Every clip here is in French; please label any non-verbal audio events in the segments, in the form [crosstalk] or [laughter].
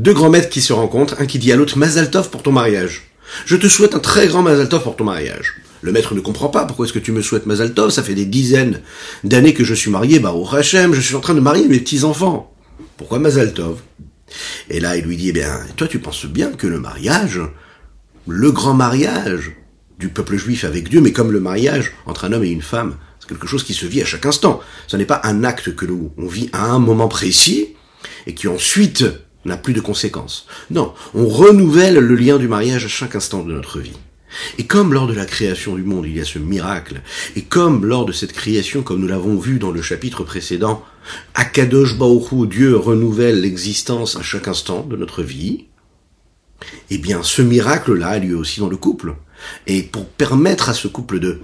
deux grands maîtres qui se rencontrent, un qui dit à l'autre Mazal Tov pour ton mariage. Je te souhaite un très grand Mazal Tov pour ton mariage. Le maître ne comprend pas pourquoi est-ce que tu me souhaites Mazal Tov, ça fait des dizaines d'années que je suis marié, bah au Hachem, je suis en train de marier mes petits-enfants. Pourquoi Mazal Tov Et là, il lui dit, eh bien, toi tu penses bien que le mariage, le grand mariage du peuple juif avec Dieu, mais comme le mariage entre un homme et une femme, c'est quelque chose qui se vit à chaque instant. Ce n'est pas un acte que nous, on vit à un moment précis, et qui ensuite n'a plus de conséquences. Non, on renouvelle le lien du mariage à chaque instant de notre vie. Et comme lors de la création du monde, il y a ce miracle, et comme lors de cette création, comme nous l'avons vu dans le chapitre précédent, Akadosh Baoru, Dieu renouvelle l'existence à chaque instant de notre vie, eh bien, ce miracle-là a lieu aussi dans le couple. Et pour permettre à ce couple de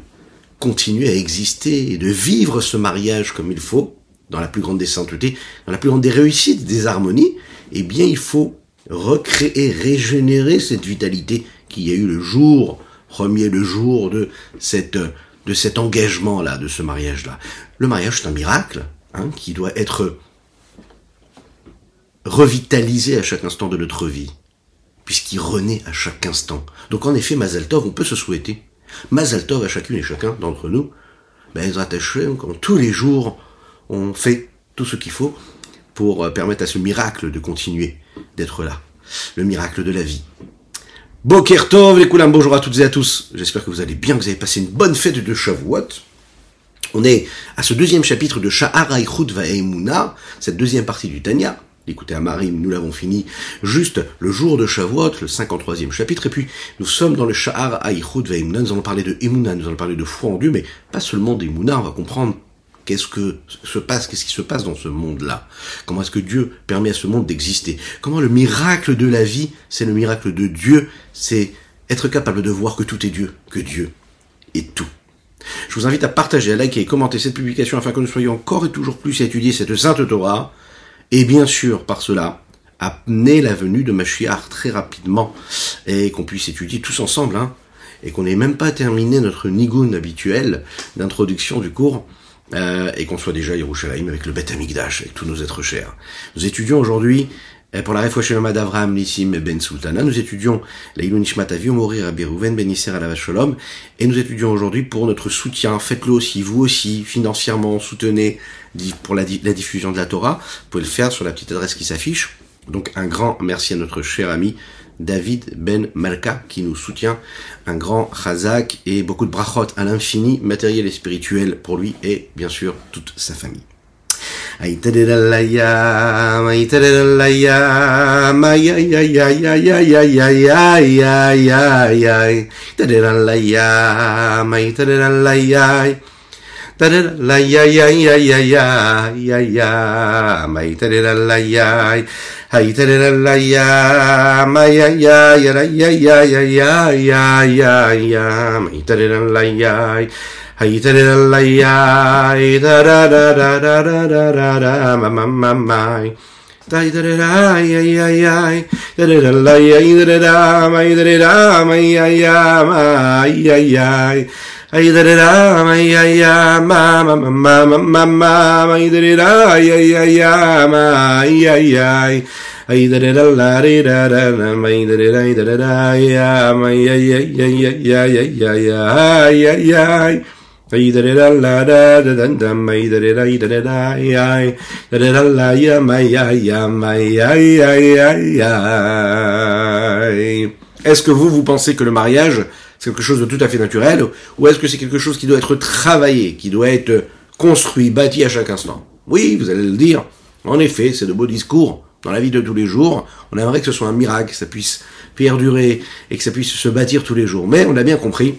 continuer à exister et de vivre ce mariage comme il faut, dans la plus grande des saintetés, dans la plus grande des réussites, des harmonies, eh bien, il faut recréer, régénérer cette vitalité qui a eu le jour, premier le jour de cette, de cet engagement-là, de ce mariage-là. Le mariage, c'est un miracle, hein, qui doit être revitalisé à chaque instant de notre vie, puisqu'il renaît à chaque instant. Donc en effet, Mazaltov, on peut se souhaiter. Mazaltov à chacune et chacun d'entre nous, ben, comme tous les jours, on fait tout ce qu'il faut pour euh, permettre à ce miracle de continuer d'être là. Le miracle de la vie. Boker Tov, les coulams, bonjour à toutes et à tous. J'espère que vous allez bien, que vous avez passé une bonne fête de Shavuot. On est à ce deuxième chapitre de Sha'ar Aichut Va'emuna, cette deuxième partie du Tanya. Écoutez, à Marim, nous l'avons fini juste le jour de Shavuot, le 53e chapitre, et puis nous sommes dans le Sha'ar Va'emuna, nous allons parler de Emuna, nous allons parler de foi en Dieu, mais pas seulement d'Emuna, on va comprendre Qu'est-ce que se passe Qu'est-ce qui se passe dans ce monde-là? Comment est-ce que Dieu permet à ce monde d'exister? Comment le miracle de la vie, c'est le miracle de Dieu, c'est être capable de voir que tout est Dieu, que Dieu est tout. Je vous invite à partager, à liker et commenter cette publication afin que nous soyons encore et toujours plus à étudier cette sainte Torah. Et bien sûr, par cela, amener la venue de Mashiach très rapidement et qu'on puisse étudier tous ensemble, hein, et qu'on n'ait même pas terminé notre nigun habituel d'introduction du cours euh, et qu'on soit déjà à avec le Beth Amikdash, avec tous nos êtres chers. Nous étudions aujourd'hui euh, pour la Refouachelama d'Avraham Nissim Ben Sultana, nous étudions la Nishmat Avi Mourir Rabbi Rouven Ben Isser Shalom, et nous étudions aujourd'hui pour notre soutien, faites-le aussi, vous aussi, financièrement, soutenez pour la, la diffusion de la Torah, vous pouvez le faire sur la petite adresse qui s'affiche. Donc un grand merci à notre cher ami David Ben Malka qui nous soutient, un grand chazak et beaucoup de brachot à l'infini, matériel et spirituel pour lui et bien sûr toute sa famille. Da da la ya ya ya ya ya ya ya mai da da la ya hai da da la ya ma ya ya ya ya ya ya ya ya ya Est-ce que vous vous pensez que le mariage c'est quelque chose de tout à fait naturel, ou est-ce que c'est quelque chose qui doit être travaillé, qui doit être construit, bâti à chaque instant? Oui, vous allez le dire. En effet, c'est de beaux discours dans la vie de tous les jours. On aimerait que ce soit un miracle, que ça puisse perdurer et que ça puisse se bâtir tous les jours. Mais on a bien compris,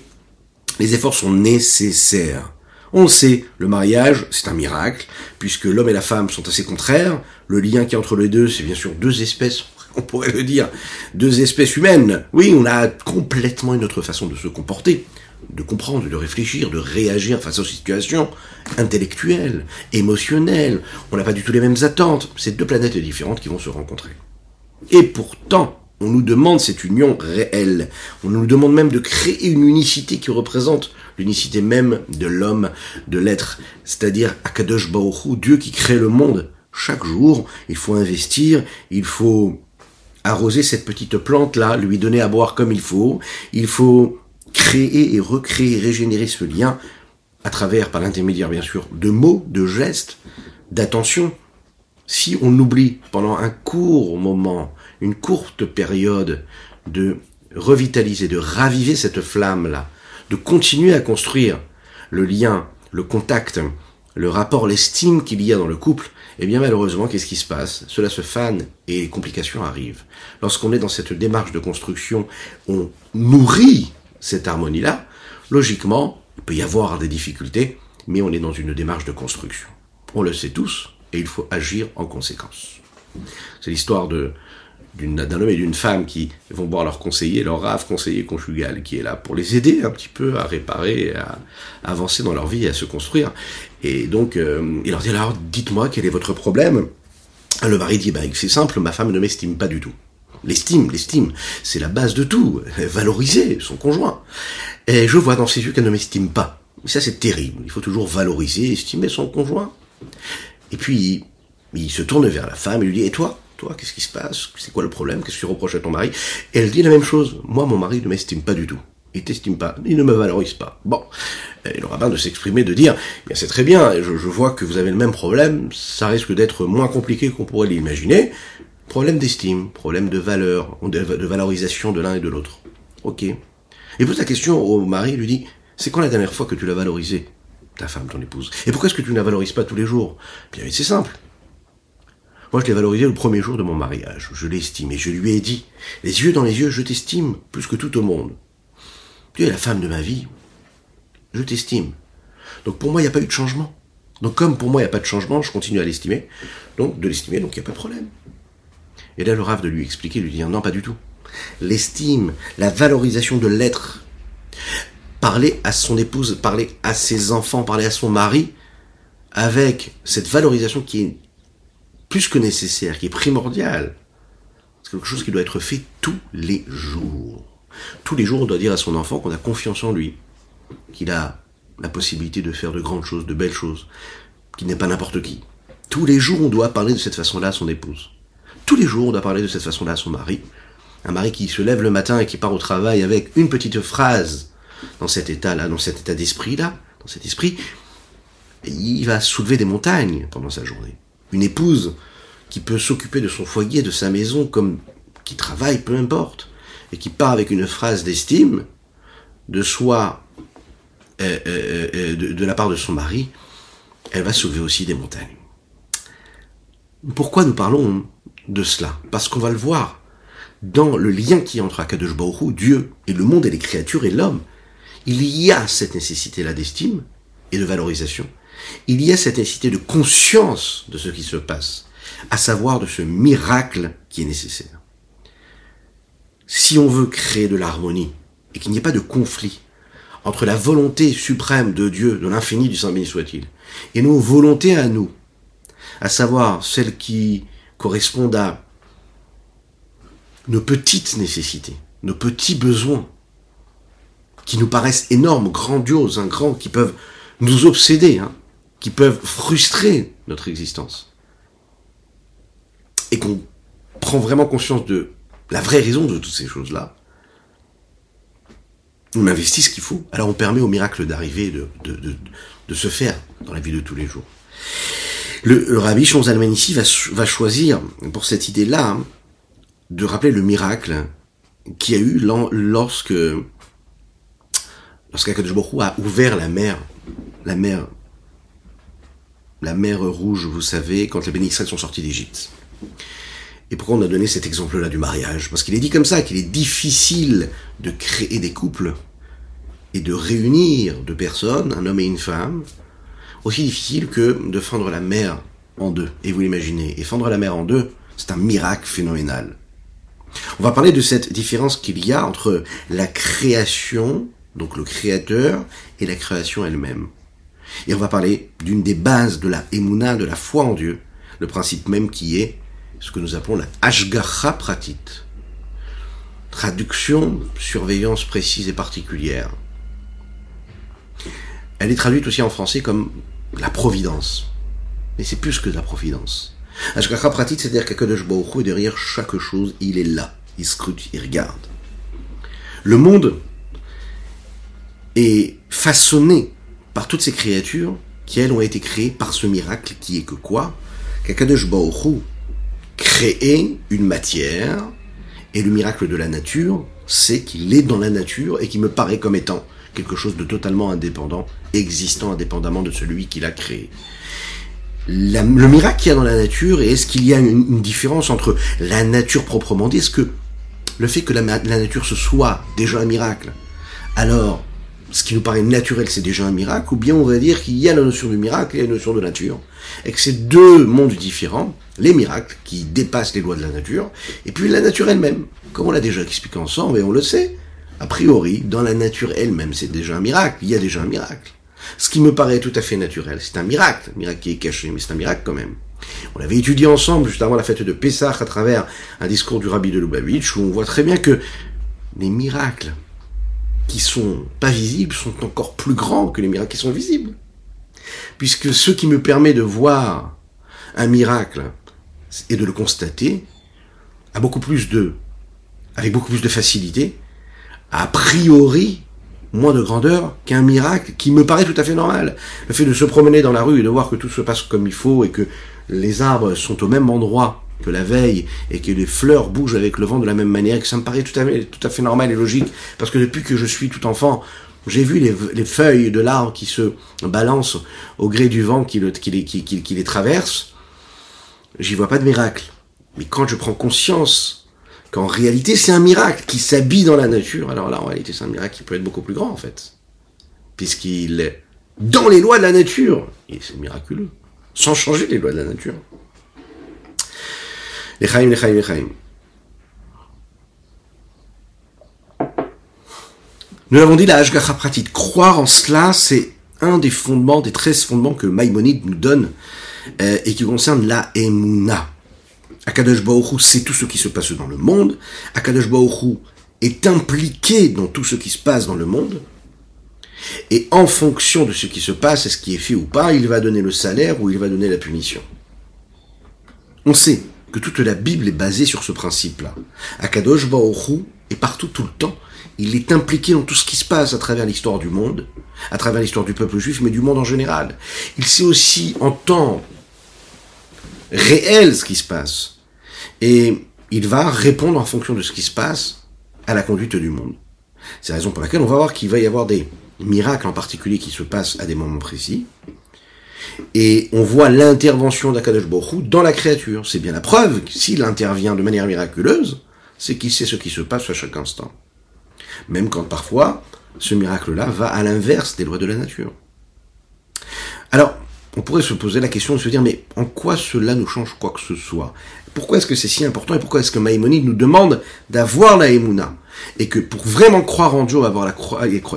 les efforts sont nécessaires. On sait, le mariage, c'est un miracle, puisque l'homme et la femme sont assez contraires. Le lien qui est entre les deux, c'est bien sûr deux espèces on pourrait le dire, deux espèces humaines. Oui, on a complètement une autre façon de se comporter, de comprendre, de réfléchir, de réagir face aux situations intellectuelles, émotionnelles. On n'a pas du tout les mêmes attentes. C'est deux planètes différentes qui vont se rencontrer. Et pourtant, on nous demande cette union réelle. On nous demande même de créer une unicité qui représente l'unicité même de l'homme, de l'être, c'est-à-dire Akadosh Baruch Dieu qui crée le monde. Chaque jour, il faut investir, il faut arroser cette petite plante-là, lui donner à boire comme il faut. Il faut créer et recréer, régénérer ce lien à travers, par l'intermédiaire bien sûr, de mots, de gestes, d'attention. Si on oublie pendant un court moment, une courte période, de revitaliser, de raviver cette flamme-là, de continuer à construire le lien, le contact, le rapport, l'estime qu'il y a dans le couple, eh bien malheureusement, qu'est-ce qui se passe? Cela se fane et les complications arrivent. Lorsqu'on est dans cette démarche de construction, on nourrit cette harmonie-là, logiquement, il peut y avoir des difficultés, mais on est dans une démarche de construction. On le sait tous, et il faut agir en conséquence. C'est l'histoire de d'un homme et d'une femme qui vont voir leur conseiller, leur rave conseiller conjugal, qui est là pour les aider un petit peu à réparer, à, avancer dans leur vie, à se construire. Et donc, euh, il leur dit alors, dites-moi quel est votre problème? Le mari dit, bah, c'est simple, ma femme ne m'estime pas du tout. L'estime, l'estime, c'est la base de tout. [laughs] Valoriser son conjoint. Et je vois dans ses yeux qu'elle ne m'estime pas. Ça, c'est terrible. Il faut toujours valoriser, estimer son conjoint. Et puis, il se tourne vers la femme et lui dit, et toi? Toi, qu'est-ce qui se passe? C'est quoi le problème? Qu'est-ce que tu reproches à ton mari? Et elle dit la même chose. Moi, mon mari ne m'estime pas du tout. Il t'estime pas. Il ne me valorise pas. Bon. Et le rabbin de s'exprimer, de dire, eh bien c'est très bien, je, je vois que vous avez le même problème, ça risque d'être moins compliqué qu'on pourrait l'imaginer. Problème d'estime, problème de valeur, de, valorisation de l'un et de l'autre. Ok. Et pose la question au mari, lui dit, c'est quand la dernière fois que tu l'as valorisé Ta femme, ton épouse? Et pourquoi est-ce que tu ne la valorises pas tous les jours Bien, c'est simple. Moi, je l'ai valorisé le premier jour de mon mariage. Je l'estime et je lui ai dit, les yeux dans les yeux, je t'estime plus que tout au monde. Tu es la femme de ma vie. Je t'estime. Donc pour moi, il n'y a pas eu de changement. Donc comme pour moi, il n'y a pas de changement, je continue à l'estimer. Donc de l'estimer, donc il n'y a pas de problème. Et là, le rave de lui expliquer, lui dire non, pas du tout. L'estime, la valorisation de l'être, parler à son épouse, parler à ses enfants, parler à son mari, avec cette valorisation qui est plus que nécessaire, qui est primordiale. C'est quelque chose qui doit être fait tous les jours. Tous les jours, on doit dire à son enfant qu'on a confiance en lui, qu'il a la possibilité de faire de grandes choses, de belles choses, qu'il n'est pas n'importe qui. Tous les jours, on doit parler de cette façon-là à son épouse. Tous les jours, on doit parler de cette façon-là à son mari. Un mari qui se lève le matin et qui part au travail avec une petite phrase dans cet état-là, dans cet état d'esprit-là, dans cet esprit, il va soulever des montagnes pendant sa journée. Une épouse qui peut s'occuper de son foyer, de sa maison, comme qui travaille, peu importe, et qui part avec une phrase d'estime de soi, euh, euh, euh, de, de la part de son mari, elle va soulever aussi des montagnes. Pourquoi nous parlons de cela? Parce qu'on va le voir dans le lien qui entre Akadosh Dieu et le monde et les créatures et l'homme. Il y a cette nécessité-là d'estime et de valorisation. Il y a cette nécessité de conscience de ce qui se passe, à savoir de ce miracle qui est nécessaire. Si on veut créer de l'harmonie et qu'il n'y ait pas de conflit entre la volonté suprême de Dieu, de l'infini du Saint béni soit-il, et nos volontés à nous, à savoir celles qui correspondent à nos petites nécessités, nos petits besoins, qui nous paraissent énormes, grandioses, hein, qui peuvent nous obséder, hein, qui peuvent frustrer notre existence. Et qu'on prend vraiment conscience de la vraie raison de toutes ces choses-là, on investit ce qu'il faut. Alors on permet au miracle d'arriver, de, de, de, se faire dans la vie de tous les jours. Le, rabbi Shonzalman ici va, va, choisir, pour cette idée-là, hein, de rappeler le miracle qui a eu lorsque lorsqu'Akadosh a ouvert la mer, la mer, la mer rouge, vous savez, quand les bénéficiaires sont sortis d'Égypte. Et pourquoi on a donné cet exemple-là du mariage? Parce qu'il est dit comme ça, qu'il est difficile de créer des couples et de réunir deux personnes, un homme et une femme, aussi difficile que de fendre la mer en deux. Et vous l'imaginez. Et fendre la mer en deux, c'est un miracle phénoménal. On va parler de cette différence qu'il y a entre la création, donc le créateur, et la création elle-même. Et on va parler d'une des bases de la émouna, de la foi en Dieu, le principe même qui est ce que nous appelons la Ashgacha Pratit. Traduction, surveillance précise et particulière. Elle est traduite aussi en français comme la providence. Mais c'est plus que la providence. Ashgacha pratique, c'est-à-dire qu'Akadosh Baruch est derrière chaque chose, il est là, il scrute, il regarde. Le monde est façonné par toutes ces créatures qui, elles, ont été créées par ce miracle qui est que quoi? Qu'Akadosh Baruch Hu crée une matière, et le miracle de la nature, c'est qu'il est dans la nature et qu'il me paraît comme étant quelque chose de totalement indépendant, existant indépendamment de celui qui l'a créé. le miracle qu'il y a dans la nature, et est-ce qu'il y a une, différence entre la nature proprement dit, est-ce que le fait que la, la nature ce soit déjà un miracle, alors ce qui nous paraît naturel, c'est déjà un miracle, ou bien on va dire qu'il y a la notion du miracle et la notion de nature, et que c'est deux mondes différents, les miracles qui dépassent les lois de la nature, et puis la nature elle-même. Comme on l'a déjà expliqué ensemble, et on le sait, a priori, dans la nature elle-même, c'est déjà un miracle, il y a déjà un miracle. Ce qui me paraît tout à fait naturel, c'est un miracle, un miracle qui est caché, mais c'est un miracle quand même. On l'avait étudié ensemble juste avant la fête de Pessah à travers un discours du rabbi de Lubavitch où on voit très bien que les miracles qui sont pas visibles sont encore plus grands que les miracles qui sont visibles. Puisque ce qui me permet de voir un miracle et de le constater a beaucoup plus de, avec beaucoup plus de facilité, a priori moins de grandeur qu'un miracle qui me paraît tout à fait normal. Le fait de se promener dans la rue et de voir que tout se passe comme il faut et que les arbres sont au même endroit que la veille et que les fleurs bougent avec le vent de la même manière, que ça me paraît tout à fait, normal et logique, parce que depuis que je suis tout enfant, j'ai vu les, feuilles de l'arbre qui se balancent au gré du vent qui, le, qui, les, qui les traverse. J'y vois pas de miracle. Mais quand je prends conscience qu'en réalité c'est un miracle qui s'habille dans la nature, alors là en réalité c'est un miracle qui peut être beaucoup plus grand en fait. Puisqu'il est dans les lois de la nature. Et c'est miraculeux. Sans changer les lois de la nature. Nous l'avons dit, la Hashgacha pratique. Croire en cela, c'est un des fondements, des 13 fondements que Maïmonide nous donne euh, et qui concerne la Emouna. Akadosh Baruch sait tout ce qui se passe dans le monde. Akadosh Baruch est impliqué dans tout ce qui se passe dans le monde. Et en fonction de ce qui se passe, est-ce qui est fait ou pas, il va donner le salaire ou il va donner la punition. On sait que toute la Bible est basée sur ce principe-là. Akadosh Baruch est partout tout le temps. Il est impliqué dans tout ce qui se passe à travers l'histoire du monde, à travers l'histoire du peuple juif, mais du monde en général. Il sait aussi en temps réel ce qui se passe. Et il va répondre en fonction de ce qui se passe à la conduite du monde. C'est la raison pour laquelle on va voir qu'il va y avoir des miracles en particulier qui se passent à des moments précis. Et on voit l'intervention d'Akadosh Baruch dans la créature. C'est bien la preuve s'il intervient de manière miraculeuse, c'est qu'il sait ce qui se passe à chaque instant. Même quand parfois, ce miracle-là va à l'inverse des lois de la nature. Alors, on pourrait se poser la question de se dire, mais en quoi cela nous change quoi que ce soit? Pourquoi est-ce que c'est si important et pourquoi est-ce que Maïmonide nous demande d'avoir la Emouna? Et que pour vraiment croire en Dieu, avoir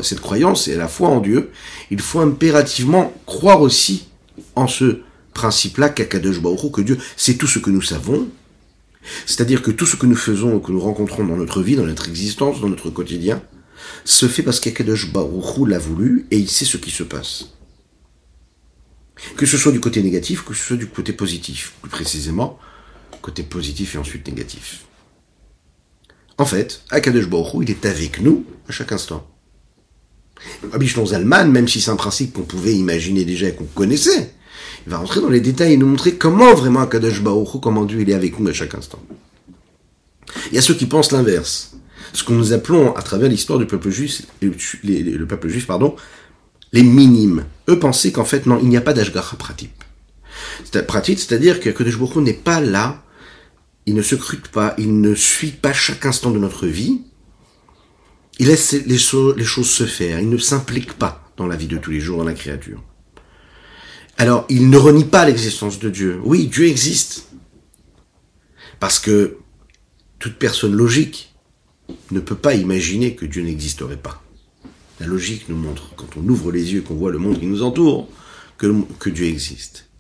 cette croyance et la foi en Dieu, il faut impérativement croire aussi en ce principe-là qu'Akadosh que Dieu, c'est tout ce que nous savons, c'est-à-dire que tout ce que nous faisons que nous rencontrons dans notre vie, dans notre existence, dans notre quotidien, se fait parce qu'Akadosh Baruch l'a voulu et il sait ce qui se passe. Que ce soit du côté négatif, que ce soit du côté positif, plus précisément, côté positif et ensuite négatif. En fait, Akadosh Baruch il est avec nous à chaque instant. Abishnon Zalman, même si c'est un principe qu'on pouvait imaginer déjà et qu'on connaissait, il va rentrer dans les détails et nous montrer comment vraiment Akadosh Baruch comment Dieu est avec nous à chaque instant. Il y a ceux qui pensent l'inverse. Ce que nous appelons à travers l'histoire du peuple juif, le peuple juif, pardon, les minimes. Eux pensaient qu'en fait, non, il n'y a pas d'Ashgacha pratique. Pratique, c'est-à-dire que Akadosh Baruch n'est pas là, il ne se scrute pas, il ne suit pas chaque instant de notre vie, il laisse les, choses se faire, il ne s'implique pas dans la vie de tous les jours, dans la créature. Alors, il ne renie pas l'existence de Dieu. Oui, Dieu existe. Parce que toute personne logique ne peut pas imaginer que Dieu n'existerait pas. La logique nous montre, quand on ouvre les yeux, qu'on voit le monde qui nous entoure, que Dieu existe.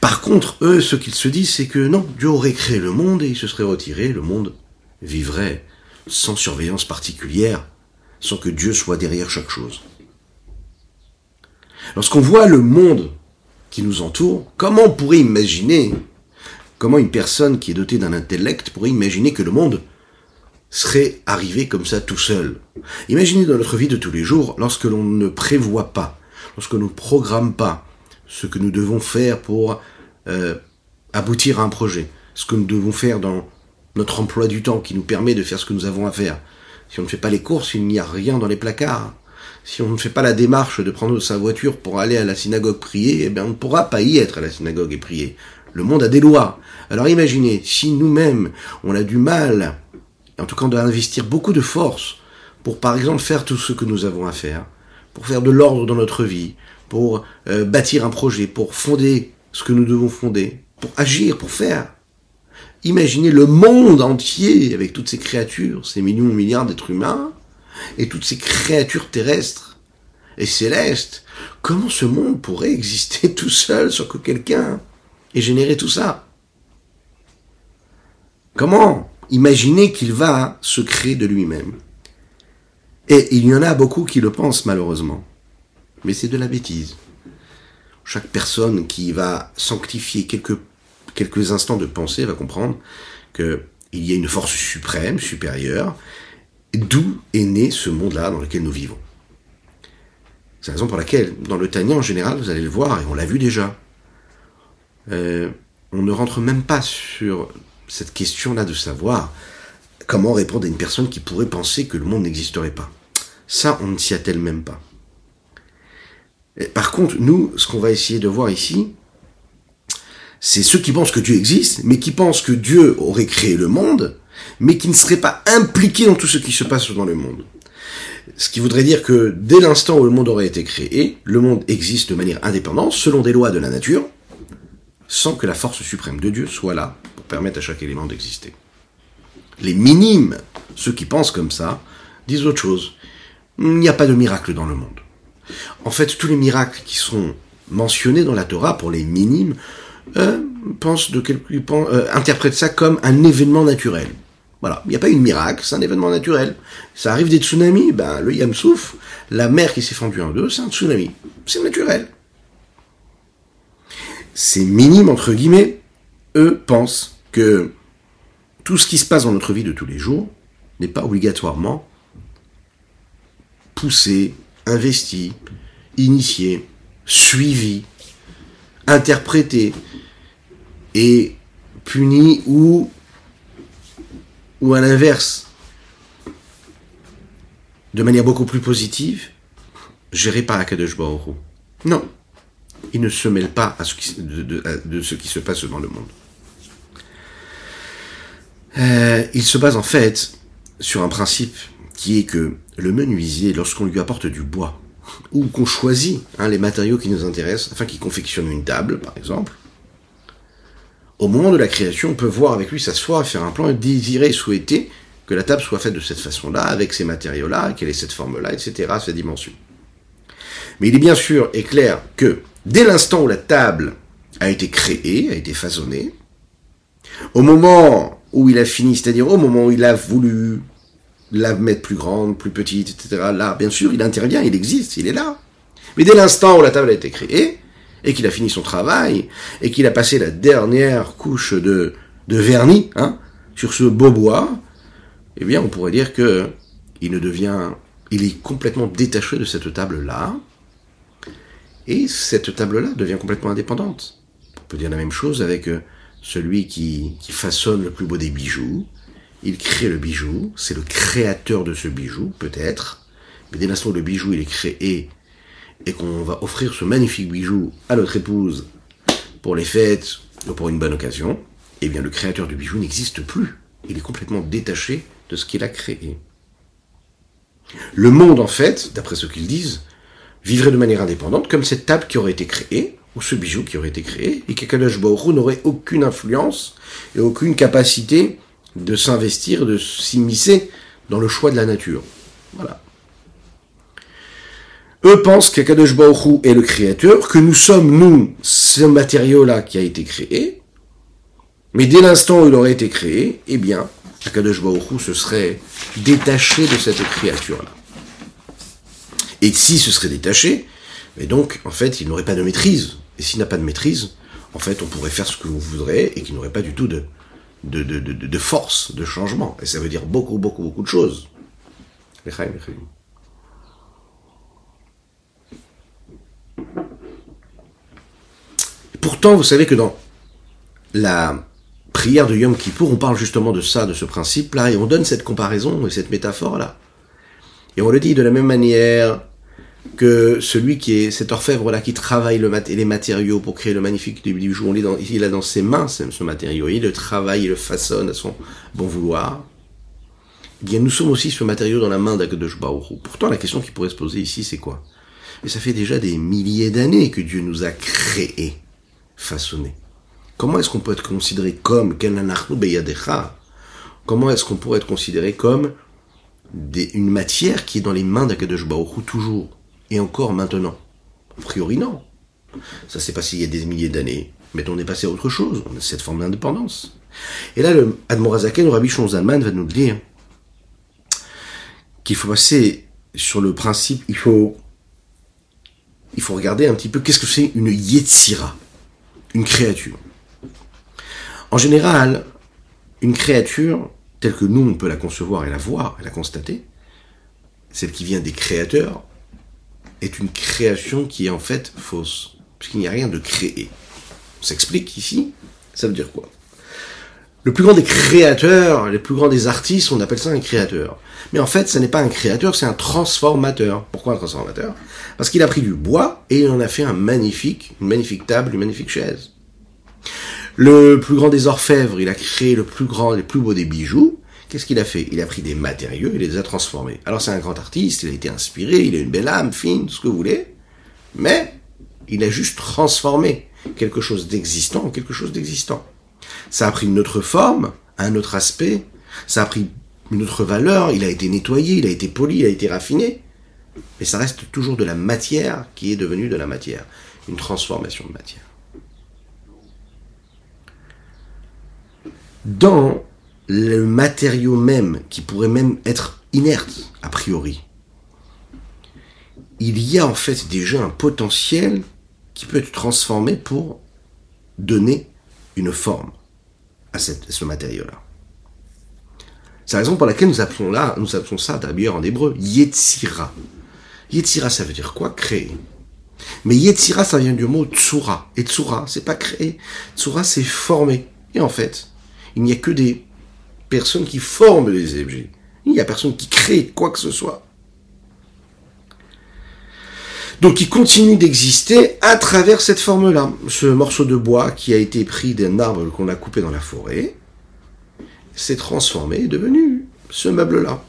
Par contre, eux, ce qu'ils se disent, c'est que non, Dieu aurait créé le monde et il se serait retiré, le monde vivrait sans surveillance particulière, sans que Dieu soit derrière chaque chose. Lorsqu'on voit le monde qui nous entoure, comment on pourrait imaginer Comment une personne qui est dotée d'un intellect pourrait imaginer que le monde serait arrivé comme ça tout seul? Imaginez dans notre vie de tous les jours, lorsque l'on ne prévoit pas, lorsque l'on ne programme pas ce que nous devons faire pour euh, aboutir à un projet, ce que nous devons faire dans notre emploi du temps qui nous permet de faire ce que nous avons à faire. Si on ne fait pas les courses, il n'y a rien dans les placards. Si on ne fait pas la démarche de prendre sa voiture pour aller à la synagogue prier, eh bien on ne pourra pas y être à la synagogue et prier. Le monde a des lois. Alors imaginez, si nous-mêmes, on a du mal, en tout cas on doit investir beaucoup de force pour par exemple faire tout ce que nous avons à faire, pour faire de l'ordre dans notre vie, pour euh, bâtir un projet, pour fonder ce que nous devons fonder, pour agir, pour faire. Imaginez le monde entier avec toutes ces créatures, ces millions milliards d'êtres humains, et toutes ces créatures terrestres et célestes. Comment ce monde pourrait exister [laughs] tout seul sans que quelqu'un ait généré tout ça? Comment imaginer qu'il va se créer de lui-même? Et il y en a beaucoup qui le pensent malheureusement. Mais c'est de la bêtise. Chaque personne qui va sanctifier quelques quelques instants de pensée va comprendre qu'il y a une force suprême, supérieure, d'où est né ce monde-là dans lequel nous vivons. C'est la raison pour laquelle, dans le Tania en général, vous allez le voir, et on l'a vu déjà, euh, on ne rentre même pas sur cette question-là de savoir comment répondre à une personne qui pourrait penser que le monde n'existerait pas. Ça, on ne s'y attelle même pas. par contre, nous, ce qu'on va essayer de voir ici, c'est ceux qui pensent que Dieu existe, mais qui pensent que Dieu aurait créé le monde, mais qui ne seraient pas impliqués dans tout ce qui se passe dans le monde. Ce qui voudrait dire que dès l'instant où le monde aurait été créé, le monde existe de manière indépendante, selon des lois de la nature, sans que la force suprême de Dieu soit là pour permettre à chaque élément d'exister. Les minimes, ceux qui pensent comme ça, disent autre chose. Il n'y a pas de miracle dans le monde. En fait, tous les miracles qui sont mentionnés dans la Torah pour les minimes euh, pense euh, interprète ça comme un événement naturel. Voilà, il n'y a pas une miracle, c'est un événement naturel. Ça arrive des tsunamis, ben le Yamsouf, la mer qui s'est fendue en deux, c'est un tsunami. C'est naturel. Ces minimes, entre guillemets, eux pensent que tout ce qui se passe dans notre vie de tous les jours n'est pas obligatoirement poussé, investi, initié, suivi, interprété, est puni ou, ou à l'inverse, de manière beaucoup plus positive, géré par Akadosh Non. Il ne se mêle pas à ce qui, de, ce qui se passe dans le monde. Euh, il se base en fait sur un principe qui est que le menuisier, lorsqu'on lui apporte du bois, ou qu'on choisit hein, les matériaux qui nous intéressent, afin qu'il confectionne une table, par exemple, au moment de la création, on peut voir avec lui s'asseoir, faire un plan et désirer, souhaiter que la table soit faite de cette façon-là, avec ces matériaux-là, qu'elle ait cette forme-là, etc., cette dimension. Mais il est bien sûr et clair que dès l'instant où la table a été créée, a été façonnée, au moment où il a fini, c'est-à-dire au moment où il a voulu la mettre plus grande, plus petite, etc., là, bien sûr, il intervient, il existe, il est là. Mais dès l'instant où la table a été créée, et qu'il a fini son travail, et qu'il a passé la dernière couche de, de vernis hein, sur ce beau bois, eh bien on pourrait dire que il ne devient, il est complètement détaché de cette table-là, et cette table-là devient complètement indépendante. On peut dire la même chose avec euh, celui qui, qui façonne le plus beau des bijoux. Il crée le bijou, c'est le créateur de ce bijou, peut-être, mais dès l'instant où le bijou il est créé et qu'on va offrir ce magnifique bijou à notre épouse pour les fêtes ou pour une bonne occasion, eh bien le créateur du bijou n'existe plus. Il est complètement détaché de ce qu'il a créé. Le monde, en fait, d'après ce qu'ils disent, vivrait de manière indépendante, comme cette table qui aurait été créée, ou ce bijou qui aurait été créé, et qu'Akadosh Baruch n'aurait aucune influence et aucune capacité de s'investir, de s'immiscer dans le choix de la nature. Voilà. Eux pensent qu'Akadosh est le créateur, que nous sommes, nous, ce matériau-là qui a été créé, mais dès l'instant où il aurait été créé, eh bien, Akadosh se serait détaché de cette créature-là. Et si ce serait détaché, mais donc, en fait, il n'aurait pas de maîtrise. Et s'il n'a pas de maîtrise, en fait, on pourrait faire ce que vous voudrez et qu'il n'y aurait pas du tout de, de, de, de, de force, de changement. Et ça veut dire beaucoup, beaucoup, beaucoup de choses. Pourtant, vous savez que dans la prière de Yom Kippour, on parle justement de ça, de ce principe-là, et on donne cette comparaison et cette métaphore-là. Et on le dit de la même manière que celui qui est cet orfèvre-là qui travaille les matériaux pour créer le magnifique bijou, on dans, il a dans ses mains ce, matériau, il le travaille, il le façonne à son bon vouloir. Eh bien, nous sommes aussi ce matériau dans la main d'Akadosh Baruch Pourtant, la question qui pourrait se poser ici, c'est quoi? Et ça fait déjà des milliers d'années que Dieu nous a créés, façonnés. Comment est-ce qu'on peut être considéré comme Comment est-ce qu'on pourrait être considéré comme une matière qui est dans les mains d'Akadosh Baruch toujours? Et encore maintenant A priori, non. Ça s'est passé il y a des milliers d'années. Mais on est passé à autre chose. On a cette forme d'indépendance. Et là, le Admorazaken, le Rabbi Shonzalman, va nous le dire qu'il faut passer sur le principe, il faut, il faut regarder un petit peu qu'est-ce que c'est une Yetzira, une créature. En général, une créature, telle que nous on peut la concevoir et la voir et la constater, celle qui vient des créateurs, est une création qui est en fait fausse, puisqu'il n'y a rien de créé. On s'explique ici, ça veut dire quoi? Le plus grand des créateurs, les plus grands des artistes, on appelle ça un créateur. Mais en fait, ce n'est pas un créateur, c'est un transformateur. Pourquoi un transformateur? Parce qu'il a pris du bois et il en a fait un magnifique, une magnifique table, une magnifique chaise. Le plus grand des orfèvres, il a créé le plus grand, les plus beaux des bijoux. Qu'est-ce qu'il a fait? Il a pris des matériaux et les a transformés. Alors c'est un grand artiste, il a été inspiré, il a une belle âme, fine, ce que vous voulez, mais il a juste transformé quelque chose d'existant en quelque chose d'existant. Ça a pris une autre forme, un autre aspect, ça a pris une autre valeur, il a été nettoyé, il a été poli, il a été raffiné, mais ça reste toujours de la matière qui est devenue de la matière, une transformation de matière. Dans le matériau même, qui pourrait même être inerte, a priori, il y a en fait déjà un potentiel qui peut être transformé pour donner une forme à, ce matériau-là. C'est la raison pour laquelle nous appelons là, nous appelons ça d'ailleurs en hébreu, Yetzira. Yetzira, ça veut dire quoi? Créer. Mais Yetzira, ça vient du mot Tsura. Et Tsura, c'est pas créer. Tsura, c'est former. Et en fait, il n'y a que des personne qui forme les objets. Il n'y a personne qui crée quoi que ce soit. Donc il continue d'exister à travers cette forme-là. Ce morceau de bois qui a été pris d'un arbre qu'on a coupé dans la forêt s'est transformé et devenu ce meuble-là.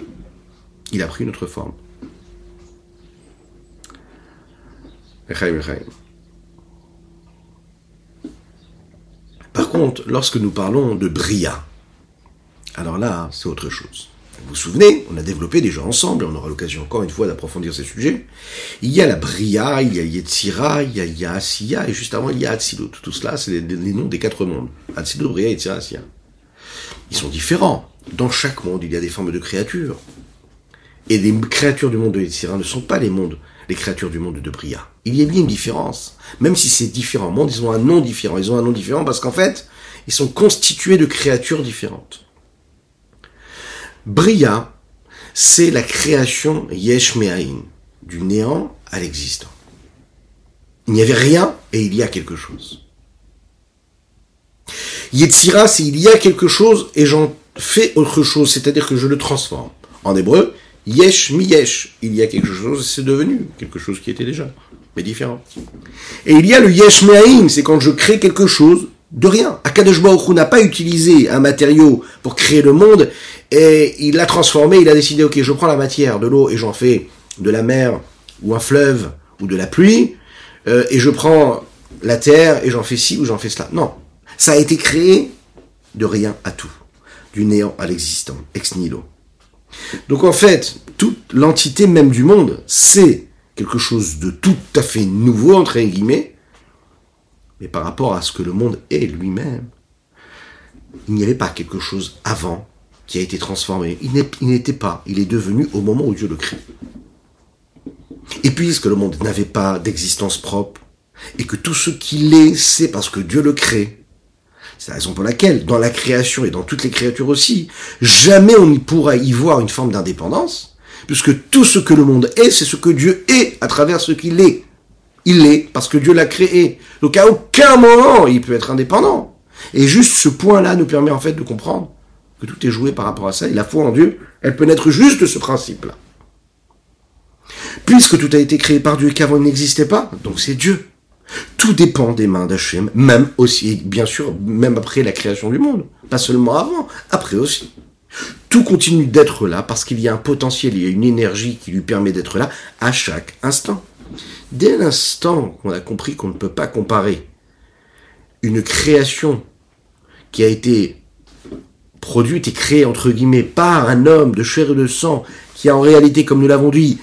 Il a pris une autre forme. Par contre, lorsque nous parlons de Bria, alors là, c'est autre chose. Vous vous souvenez, on a développé déjà ensemble, on aura l'occasion encore une fois d'approfondir ces sujets. Il y a la Bria, il y a Yetzira, il y a Yaasiya, et juste avant il y a Atzilut. Tout cela, c'est les, noms des quatre mondes. Atzilut, Bria, Yetzira, Asiya. Ils sont différents. Dans chaque monde, il y a des formes de créatures. Et les créatures du monde de Yetzira ne sont pas les mondes, les créatures du monde de Bria. Il y a bien une différence. Même si c'est différents mondes, ils ont un nom différent. Ils ont un nom différent parce qu'en fait, ils sont constitués de créatures différentes. Bria, c'est la création yesh du néant à l'existant. Il n'y avait rien et il y a quelque chose. Yetzira, c'est il y a quelque chose et j'en fais autre chose, c'est-à-dire que je le transforme. En hébreu, yesh yesh, il y a quelque chose, c'est devenu quelque chose qui était déjà, mais différent. Et il y a le yesh c'est quand je crée quelque chose de rien. Akadosh Baruch n'a pas utilisé un matériau pour créer le monde et il l'a transformé, il a décidé, ok, je prends la matière de l'eau et j'en fais de la mer ou un fleuve ou de la pluie, euh, et je prends la terre et j'en fais ci ou j'en fais cela. Non, ça a été créé de rien à tout, du néant à l'existant, ex nihilo. Donc en fait, toute l'entité même du monde, c'est quelque chose de tout à fait nouveau, entre guillemets, mais par rapport à ce que le monde est lui-même, il n'y avait pas quelque chose avant qui a été transformé. Il n'était pas, il est devenu au moment où Dieu le crée. Et puisque le monde n'avait pas d'existence propre, et que tout ce qu'il est, c'est parce que Dieu le crée. C'est la raison pour laquelle, dans la création et dans toutes les créatures aussi, jamais on ne pourra y voir une forme d'indépendance, puisque tout ce que le monde est, c'est ce que Dieu est à travers ce qu'il est. Il est parce que Dieu l'a créé. Donc à aucun moment il peut être indépendant. Et juste ce point-là nous permet en fait de comprendre que tout est joué par rapport à ça. Et la foi en Dieu, elle peut naître juste de ce principe-là. Puisque tout a été créé par Dieu et qu'avant il n'existait pas, donc c'est Dieu. Tout dépend des mains d'Hachem, même aussi, bien sûr, même après la création du monde. Pas seulement avant, après aussi. Tout continue d'être là parce qu'il y a un potentiel, il y a une énergie qui lui permet d'être là à chaque instant. Dès l'instant qu'on a compris qu'on ne peut pas comparer une création qui a été produite et créée entre guillemets par un homme de chair et de sang qui a en réalité, comme nous l'avons dit,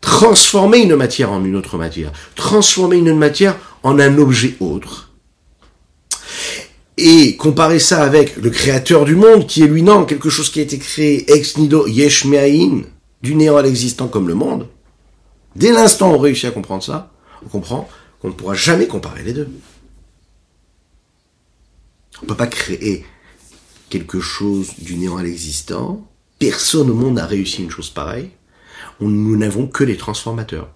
transformé une matière en une autre matière, transformé une matière en un objet autre. Et comparer ça avec le créateur du monde, qui est lui non, quelque chose qui a été créé ex nihilo yesh du néant à l'existant comme le monde. Dès l'instant où on réussit à comprendre ça, on comprend qu'on ne pourra jamais comparer les deux. On ne peut pas créer quelque chose du néant à l'existant. Personne au monde n'a réussi une chose pareille nous n'avons que les transformateurs.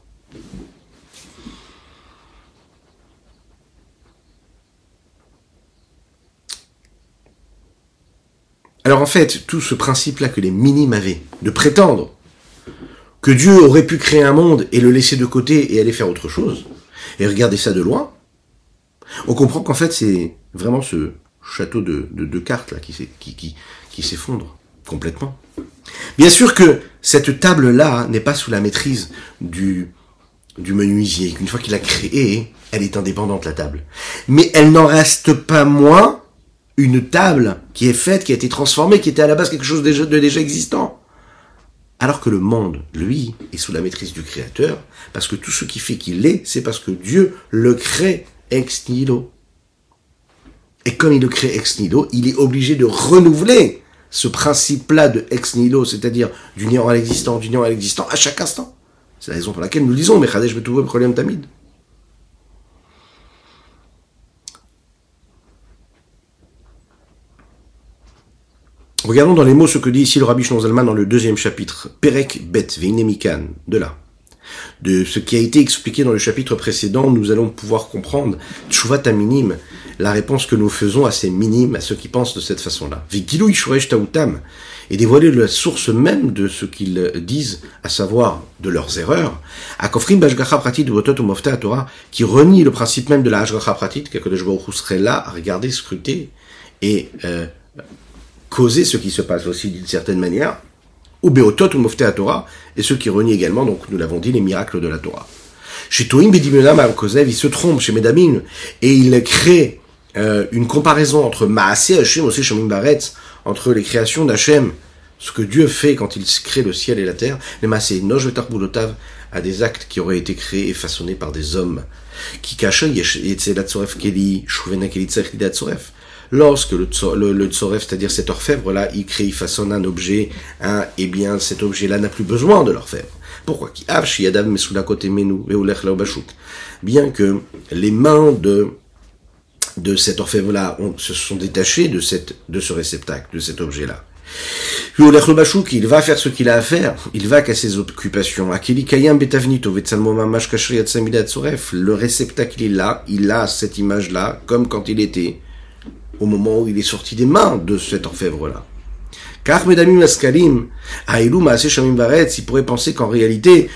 Alors en fait, tout ce principe-là que les minimes avaient, de prétendre que Dieu aurait pu créer un monde et le laisser de côté et aller faire autre chose, et regarder ça de loin, on comprend qu'en fait c'est vraiment ce château de, cartes là qui, s'effondre complètement. Bien sûr que cette table-là n'est pas sous la maîtrise du, du menuisier. Qu'une fois qu'il l'a créée, elle est indépendante, la table. Mais elle n'en reste pas moins une table qui est faite, qui a été transformée, qui était à la base quelque chose de déjà existant. Alors que le monde, lui, est sous la maîtrise du Créateur, parce que tout ce qui fait qu'il est, c'est parce que Dieu le crée ex nihilo. Et comme il le crée ex nihilo, il est obligé de renouveler ce principe-là de ex nihilo, c'est-à-dire du néant à l'existant, du néant à l'existant, à chaque instant. C'est la raison pour laquelle nous disons, mais Khadesh trouver problème tamid. Regardons dans les mots ce que dit ici le Rabbi Zalman dans le deuxième chapitre, Perek Bet Veinemikan, de là. De ce qui a été expliqué dans le chapitre précédent, nous allons pouvoir comprendre Tshuvat minime, la réponse que nous faisons à ces minimes, à ceux qui pensent de cette façon-là. Et dévoiler la source même de ce qu'ils disent, à savoir de leurs erreurs. Akofrim Bashgacha Pratit ou Torah, qui renie le principe même de la Hashgacha Pratit, qu'Akadosh Baruch serait là à regarder, scruter et euh, causer ce qui se passe aussi d'une certaine manière. Ou Beotot ou Torah, et ceux qui renient également, donc nous l'avons dit, les miracles de la Torah. Chez Toim Bedimunam Kozev, il se trompe chez Medamine, et il crée euh, une comparaison entre Maasé Hashem, aussi Shemim Baretz, entre les créations d'Hachem, ce que Dieu fait quand il crée le ciel et la terre, les Maasé Nojvetar Boulotav, à des actes qui auraient été créés et façonnés par des hommes. Qui cachent Keli, Lorsque le, tzoref, c'est-à-dire cet orfèvre-là, il crée, il façonne un objet, hein, eh bien cet objet-là n'a plus besoin de l'orfèvre. Pourquoi Bien que les mains de de cet orfèvre-là se sont détachés de, cette, de ce réceptacle, de cet objet-là. Il va faire ce qu'il a à faire, il va qu'à ses occupations. Le réceptacle, est là, il a cette image-là, comme quand il était, au moment où il est sorti des mains de cet orfèvre-là. Car Medamim Askalim, il pourrait penser qu'en réalité,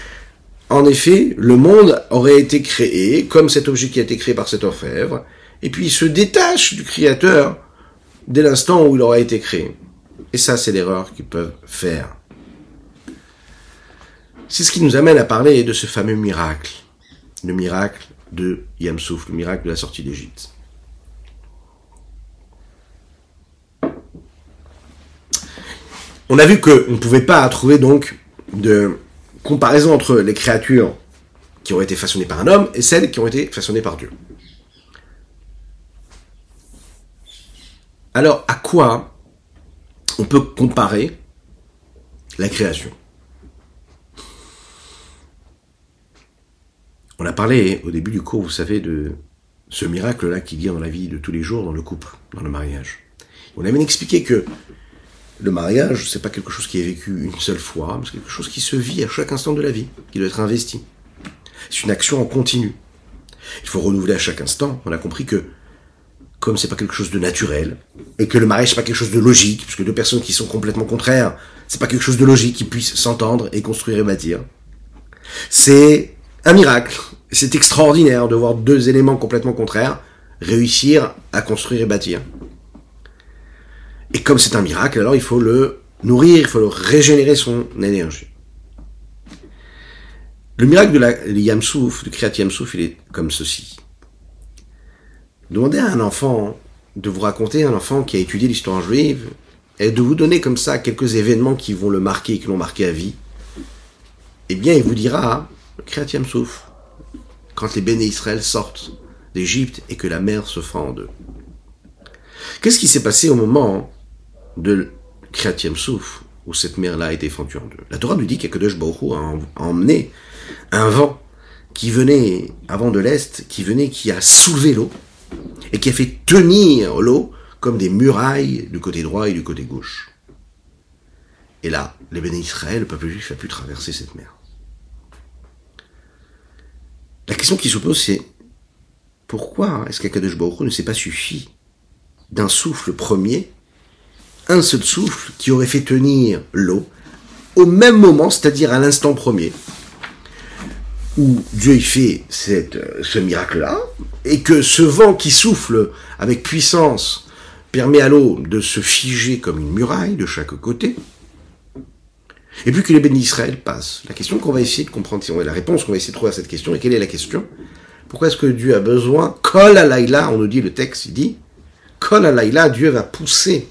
en effet, le monde aurait été créé comme cet objet qui a été créé par cet orfèvre, et puis il se détache du Créateur dès l'instant où il aura été créé. Et ça, c'est l'erreur qu'ils peuvent faire. C'est ce qui nous amène à parler de ce fameux miracle, le miracle de Yamsouf, le miracle de la sortie d'Égypte. On a vu qu'on ne pouvait pas trouver donc de comparaison entre les créatures qui ont été façonnées par un homme et celles qui ont été façonnées par Dieu. Alors, à quoi on peut comparer la création? On a parlé au début du cours, vous savez, de ce miracle-là qui vient dans la vie de tous les jours, dans le couple, dans le mariage. On a même expliqué que le mariage, c'est pas quelque chose qui est vécu une seule fois, c'est quelque chose qui se vit à chaque instant de la vie, qui doit être investi. C'est une action en continu. Il faut renouveler à chaque instant. On a compris que, comme c'est pas quelque chose de naturel, et que le mariage c'est pas quelque chose de logique, puisque deux personnes qui sont complètement contraires, c'est pas quelque chose de logique qui puissent s'entendre et construire et bâtir. C'est un miracle. C'est extraordinaire de voir deux éléments complètement contraires réussir à construire et bâtir. Et comme c'est un miracle, alors il faut le nourrir, il faut le régénérer son énergie. Le miracle de la Yamsouf, du Kriyat Yamsouf, il est comme ceci. Demandez à un enfant de vous raconter, un enfant qui a étudié l'histoire juive, et de vous donner comme ça quelques événements qui vont le marquer qui l'ont marqué à vie. Eh bien, il vous dira, le Kriyat Yamsouf, quand les béné Israël sortent d'Égypte et que la mer se fend en deux. Qu'est-ce qui s'est passé au moment de Kriyat Souf, où cette mer-là a été fendue en deux. La Torah nous dit qu'Akadosh Baruch a emmené un vent qui venait, avant de l'Est, qui venait, qui a soulevé l'eau, et qui a fait tenir l'eau comme des murailles du côté droit et du côté gauche. Et là, les béné Israël, le peuple juif, a pu traverser cette mer. La question qui se pose, c'est pourquoi est-ce qu'Akadosh Baruch ne s'est pas suffi d'un souffle premier un seul souffle qui aurait fait tenir l'eau au même moment, c'est-à-dire à, l'instant premier, où Dieu y fait ce miracle-là, et que ce vent qui souffle avec puissance permet à l'eau de se figer comme une muraille de chaque côté, et puis que les bénis d'Israël passent. La question qu'on va essayer de comprendre, la réponse qu'on va essayer de trouver à cette question, et quelle est la question Pourquoi est-ce que Dieu a besoin Kol Laïla, on nous dit le texte, il dit, Kol Laïla, Dieu va pousser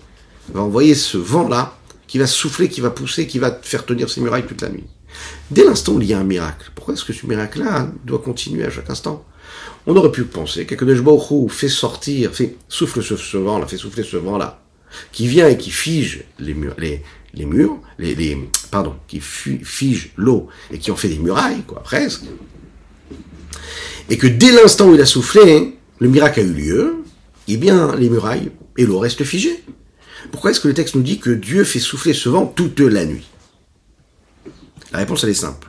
va envoyer ce vent-là qui va souffler, qui va pousser, qui va faire tenir ces murailles toute la nuit. Dès l'instant où il y a un miracle, pourquoi est-ce que ce miracle-là doit continuer à chaque instant? On aurait pu penser que fait sortir, fait souffle ce, vent-là, fait souffler ce vent-là, qui vient et qui fige les murs, les, les murs, les, les, pardon, qui fige l'eau et qui en fait des murailles, quoi, presque. Et que dès l'instant où il a soufflé, le miracle a eu lieu, eh bien, les murailles et l'eau restent figées. Pourquoi est-ce que le texte nous dit que Dieu fait souffler ce vent toute la nuit? La réponse, elle est simple.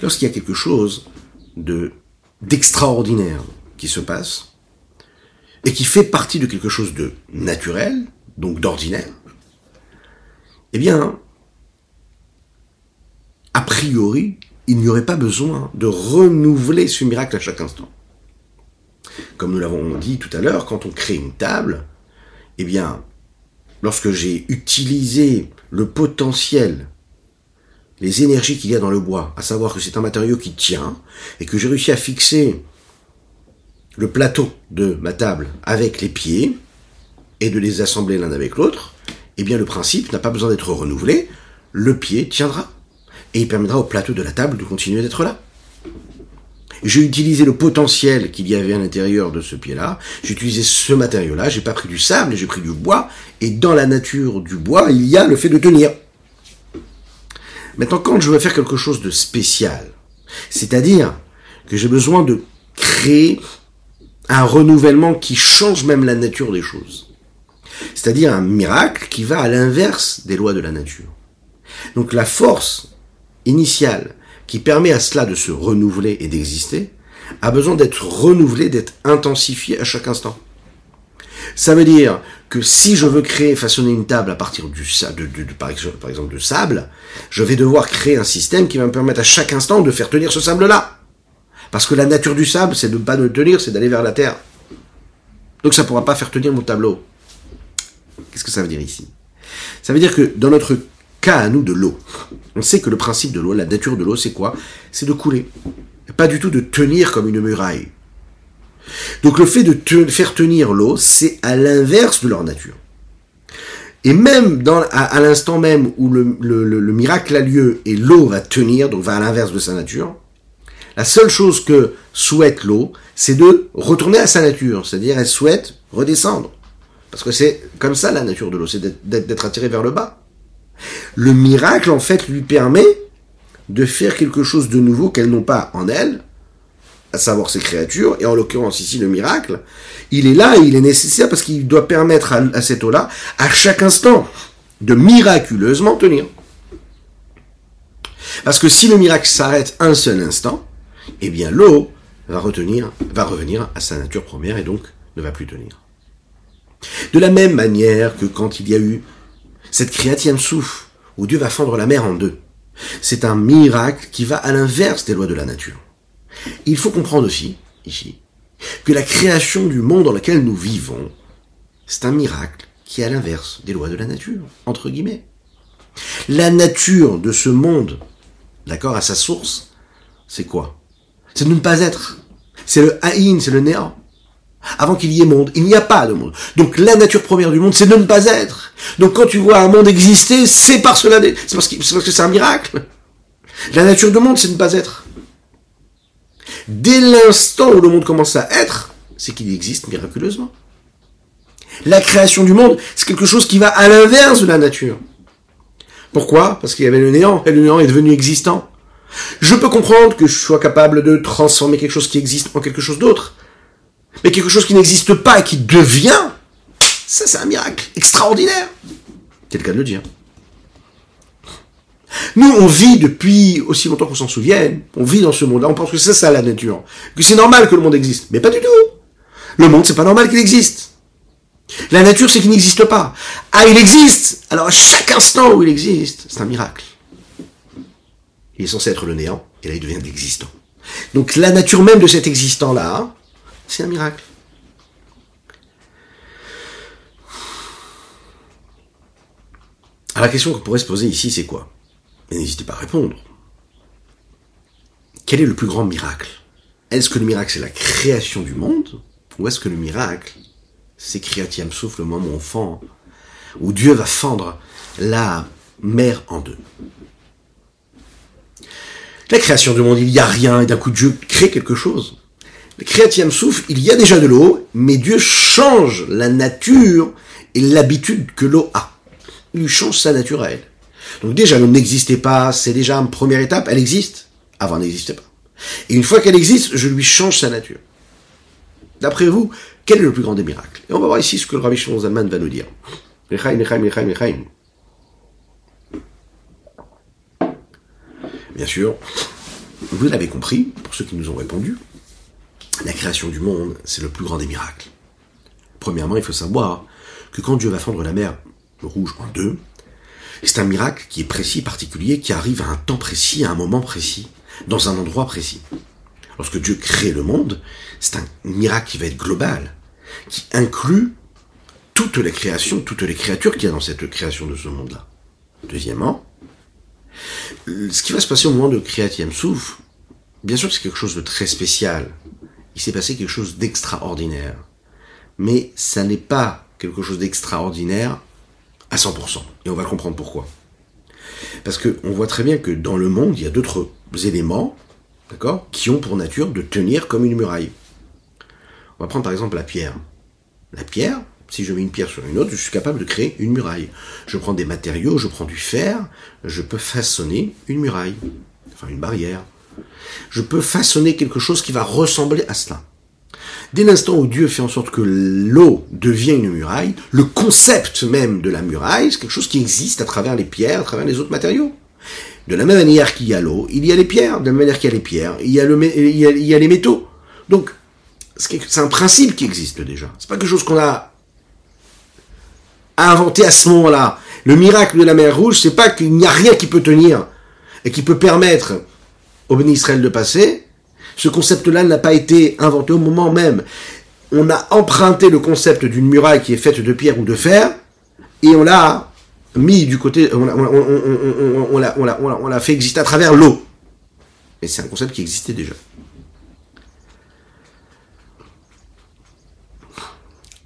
Lorsqu'il y a quelque chose de d'extraordinaire qui se passe, et qui fait partie de quelque chose de naturel, donc d'ordinaire, eh bien, a priori, il n'y aurait pas besoin de renouveler ce miracle à chaque instant. Comme nous l'avons dit tout à l'heure, quand on crée une table, eh bien, lorsque j'ai utilisé le potentiel, les énergies qu'il y a dans le bois, à savoir que c'est un matériau qui tient, et que j'ai réussi à fixer le plateau de ma table avec les pieds, et de les assembler l'un avec l'autre, eh bien le principe n'a pas besoin d'être renouvelé, le pied tiendra, et il permettra au plateau de la table de continuer d'être là. J'ai utilisé le potentiel qu'il y avait à l'intérieur de ce pied-là. J'ai utilisé ce matériau-là. J'ai pas pris du sable, j'ai pris du bois. Et dans la nature du bois, il y a le fait de tenir. Maintenant, quand je veux faire quelque chose de spécial, c'est-à-dire que j'ai besoin de créer un renouvellement qui change même la nature des choses. C'est-à-dire un miracle qui va à l'inverse des lois de la nature. Donc la force initiale qui permet à cela de se renouveler et d'exister, a besoin d'être renouvelé, d'être intensifié à chaque instant. Ça veut dire que si je veux créer, façonner une table à partir du exemple, par exemple de sable, je vais devoir créer un système qui va me permettre à chaque instant de faire tenir ce sable-là. Parce que la nature du sable, c'est de ne pas le tenir, c'est d'aller vers la terre. Donc ça ne pourra pas faire tenir mon tableau. Qu'est-ce que ça veut dire ici? Ça veut dire que dans notre cas à nous de l'eau. On sait que le principe de l'eau, la nature de l'eau, c'est quoi? C'est de couler. Pas du tout de tenir comme une muraille. Donc le fait de faire tenir l'eau, c'est à l'inverse de leur nature. Et même à, l'instant même où le, le, miracle a lieu et l'eau va tenir, donc va à l'inverse de sa nature, la seule chose que souhaite l'eau, c'est de retourner à sa nature, c'est-à-dire elle souhaite redescendre. Parce que c'est comme ça la nature de l'eau, c'est d'être attiré vers le bas. Le miracle, en fait, lui permet de faire quelque chose de nouveau qu'elles n'ont pas en elles, à savoir ces créatures, et en l'occurrence ici le miracle, il est là et il est nécessaire parce qu'il doit permettre à, à cette eau-là, à chaque instant, de miraculeusement tenir. Parce que si le miracle s'arrête un seul instant, eh bien l'eau va retenir, va revenir à sa nature première et donc ne va plus tenir. De la même manière que quand il y a eu cette créatienne souffle, où Dieu va fendre la mer en deux, c'est un miracle qui va à l'inverse des lois de la nature. Il faut comprendre aussi, ici, que la création du monde dans lequel nous vivons, c'est un miracle qui est à l'inverse des lois de la nature, entre guillemets. La nature de ce monde, d'accord, à sa source, c'est quoi? C'est de ne pas être. C'est le haïn, c'est le néant. Avant qu'il y ait monde, il n'y a pas de monde. Donc la nature première du monde, c'est de ne pas être. Donc quand tu vois un monde exister, c'est c'est parce que c'est un miracle. La nature du monde, c'est de ne pas être. Dès l'instant où le monde commence à être, c'est qu'il existe miraculeusement. La création du monde, c'est quelque chose qui va à l'inverse de la nature. Pourquoi? Parce qu'il y avait le néant, et le néant est devenu existant. Je peux comprendre que je sois capable de transformer quelque chose qui existe en quelque chose d'autre. Mais quelque chose qui n'existe pas et qui devient, ça c'est un miracle extraordinaire. C'est le cas de le dire. Nous, on vit depuis aussi longtemps qu'on s'en souvienne. On vit dans ce monde-là. On pense que c'est ça la nature. Que c'est normal que le monde existe. Mais pas du tout. Le monde, c'est pas normal qu'il existe. La nature, c'est qu'il n'existe pas. Ah, il existe Alors à chaque instant où il existe, c'est un miracle. Il est censé être le néant, et là il devient l'existant. Donc la nature même de cet existant-là, c'est un miracle. Alors la question qu'on pourrait se poser ici, c'est quoi? N'hésitez pas à répondre. Quel est le plus grand miracle? Est-ce que le miracle c'est la création du monde? Ou est-ce que le miracle c'est Kriyat souffle, le moment enfant, où Dieu va fendre la mer en deux? La création du monde, il n'y a rien, et d'un coup Dieu crée quelque chose. Le Kriyat souffle, il y a déjà de l'eau, mais Dieu change la nature et l'habitude que l'eau a. Il lui change sa nature à elle. Donc déjà, l'eau n'existait pas, c'est déjà une première étape, elle existe. Avant, elle n'existait pas. Et une fois qu'elle existe, je lui change sa nature. D'après vous, quel est le plus grand des miracles? Et on va voir ici ce que le Rabbi Shimon Zalman va nous dire. Bien sûr, vous l'avez compris, pour ceux qui nous ont répondu, la création du monde, c'est le plus grand des miracles. Premièrement, il faut savoir que quand Dieu va fendre la mer rouge en deux, c'est un miracle qui est précis, particulier, qui arrive à un temps précis, à un moment précis, dans un endroit précis. Lorsque Dieu crée le monde, c'est un miracle qui va être global, qui inclut toutes les créations, toutes les créatures qu'il y a dans cette création de ce monde-là. Deuxièmement, ce qui va se passer au moment de Kriyat Souf, bien sûr que c'est quelque chose de très spécial. Il s'est passé quelque chose d'extraordinaire. Mais ça n'est pas quelque chose d'extraordinaire à 100%. Et on va comprendre pourquoi. Parce qu'on voit très bien que dans le monde, il y a d'autres éléments d'accord, qui ont pour nature de tenir comme une muraille. On va prendre par exemple la pierre. La pierre, si je mets une pierre sur une autre, je suis capable de créer une muraille. Je prends des matériaux, je prends du fer, je peux façonner une muraille, enfin une barrière. Je peux façonner quelque chose qui va ressembler à cela. Dès l'instant où Dieu fait en sorte que l'eau devient une muraille, le concept même de la muraille, c'est quelque chose qui existe à travers les pierres, à travers les autres matériaux. De la même manière qu'il y a l'eau, il y a les pierres. De la même manière qu'il y a les pierres, il y a, les métaux. Donc, c'est un principe qui existe déjà. C'est pas quelque chose qu'on a inventé à ce moment-là. Le miracle de la mer Rouge, c'est pas qu'il n'y a rien qui peut tenir et qui peut permettre au béni Israël de passer. Ce concept-là n'a pas été inventé au moment même. On a emprunté le concept d'une muraille qui est faite de pierre ou de fer et on l'a mis du côté, on l'a fait exister à travers l'eau. Et c'est un concept qui existait déjà.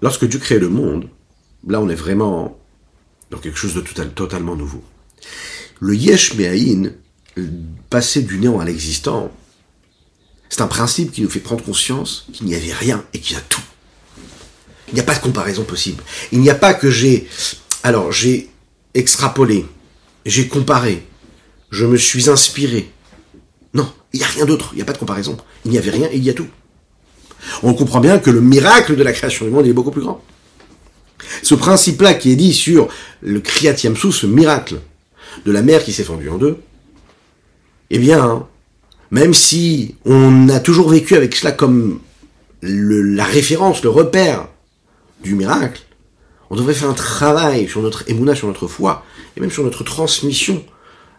Lorsque Dieu crée le monde, là on est vraiment dans quelque chose de totalement nouveau. Le yesh passer du néant à l'existant, c'est un principe qui nous fait prendre conscience qu'il n'y avait rien et qu'il y a tout. Il n'y a pas de comparaison possible. Il n'y a pas que j'ai... Alors, j'ai extrapolé, j'ai comparé, je me suis inspiré. Non, Il n'y a rien d'autre, il n'y a pas de comparaison. Il n'y avait rien et il y a tout. On comprend bien que le miracle de la création du monde est beaucoup plus grand. Ce principe-là qui est dit sur le Kriyat Yamsou, ce miracle de la mer qui s'est fendue en deux, eh bien, même si on a toujours vécu avec cela comme la référence, le repère du miracle, on devrait faire un travail sur notre émouna, sur notre foi, et même sur notre transmission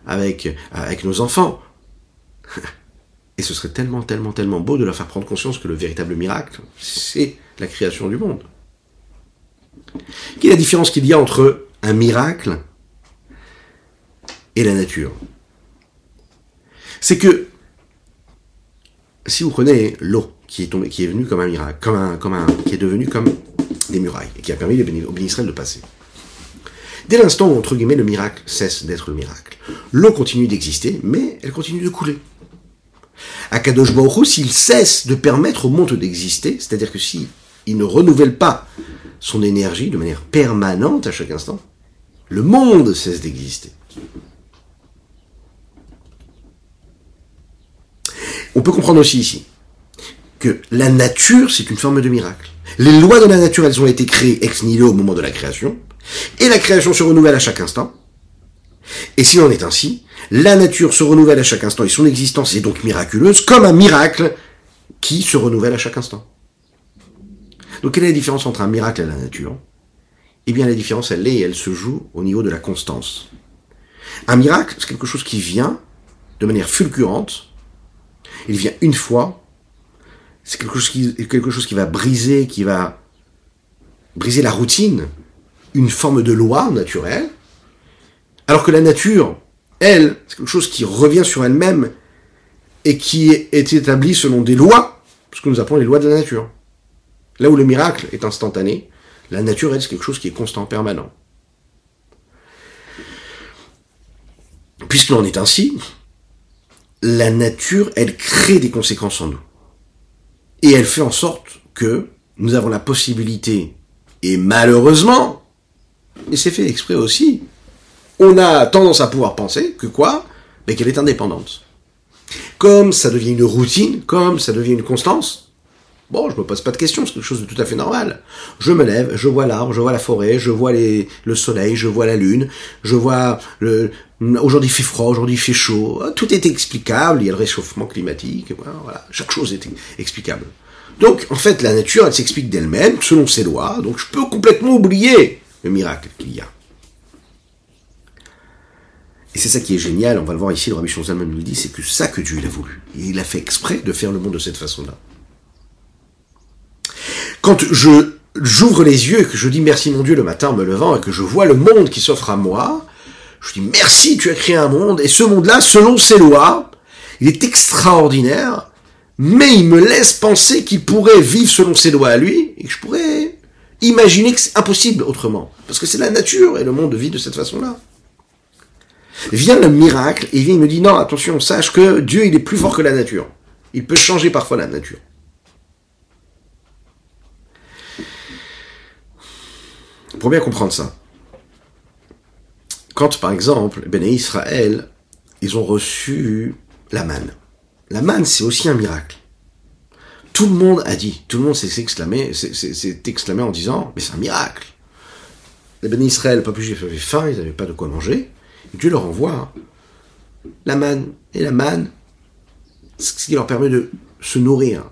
avec, avec nos enfants. [laughs] Et ce serait tellement, tellement, tellement beau de leur faire prendre conscience que le véritable miracle, c'est la création du monde. Quelle est la différence qu'il y a entre un miracle et la nature? C'est que si vous prenez l'eau qui est tombée, qui est venue comme un miracle, qui est devenue comme des murailles et qui a permis au béni de passer. Dès l'instant où, entre guillemets, le miracle cesse d'être le miracle, l'eau continue d'exister, mais elle continue de couler. Akadosh Baruch s'il cesse de permettre au monde d'exister, c'est-à-dire que s'il ne renouvelle pas son énergie de manière permanente à chaque instant, le monde cesse d'exister. On peut comprendre aussi ici que la nature, c'est une forme de miracle. Les lois de la nature, elles ont été créées ex nihilo au moment de la création, et la création se renouvelle à chaque instant. Et s'il en est ainsi, la nature se renouvelle à chaque instant et son existence est donc miraculeuse, comme un miracle qui se renouvelle à chaque instant. Donc quelle est la différence entre un miracle et la nature? Eh bien la différence, elle est et elle se joue au niveau de la constance. Un miracle, c'est quelque chose qui vient de manière fulgurante, il vient une fois, c'est quelque chose qui, va briser, qui va briser la routine, une forme de loi naturelle, alors que la nature, elle, c'est quelque chose qui revient sur elle-même et qui est établi selon des lois, ce que nous appelons les lois de la nature. Là où le miracle est instantané, la nature, elle, c'est quelque chose qui est constant, permanent. Puisqu'il en est ainsi, la nature, elle crée des conséquences en nous. Et elle fait en sorte que nous avons la possibilité, et malheureusement, et c'est fait exprès aussi, on a tendance à pouvoir penser que quoi? Mais qu'elle est indépendante. Comme ça devient une routine, comme ça devient une constance, bon, je me pose pas de questions, c'est quelque chose de tout à fait normal. Je me lève, je vois l'arbre, je vois la forêt, je vois le soleil, je vois la lune, je vois le, aujourd'hui il fait froid, aujourd'hui il fait chaud, tout est explicable, il y a le réchauffement climatique, voilà, chaque chose est explicable. Donc, en fait, la nature, elle s'explique d'elle-même, selon ses lois, donc je peux complètement oublier le miracle qu'il y a. Et c'est ça qui est génial, on va le voir ici, le Rabbi Shonzalman nous le dit, c'est que ça que Dieu a voulu. Et il a fait exprès de faire le monde de cette façon-là. Quand je j'ouvre les yeux et que je dis merci mon Dieu le matin en me levant et que je vois le monde qui s'offre à moi, je dis merci, tu as créé un monde et ce monde-là, selon ses lois, il est extraordinaire, mais il me laisse penser qu'il pourrait vivre selon ses lois à lui et que je pourrais imaginer que c'est impossible autrement. Parce que c'est la nature et le monde vit de cette façon-là. Vient le miracle et il me dit non, attention, sache que Dieu il est plus fort que la nature. Il peut changer parfois la nature. Pour bien comprendre ça, quand par exemple, Béné Israël, ils ont reçu la manne. La manne, c'est aussi un miracle. Tout le monde a dit, tout le monde s'est exclamé, s'est exclamé en disant, mais c'est un miracle. Les Béné Israël, pas plus juifs avaient faim, ils n'avaient pas de quoi manger. Dieu leur envoie la manne. Et la manne, ce qui leur permet de se nourrir.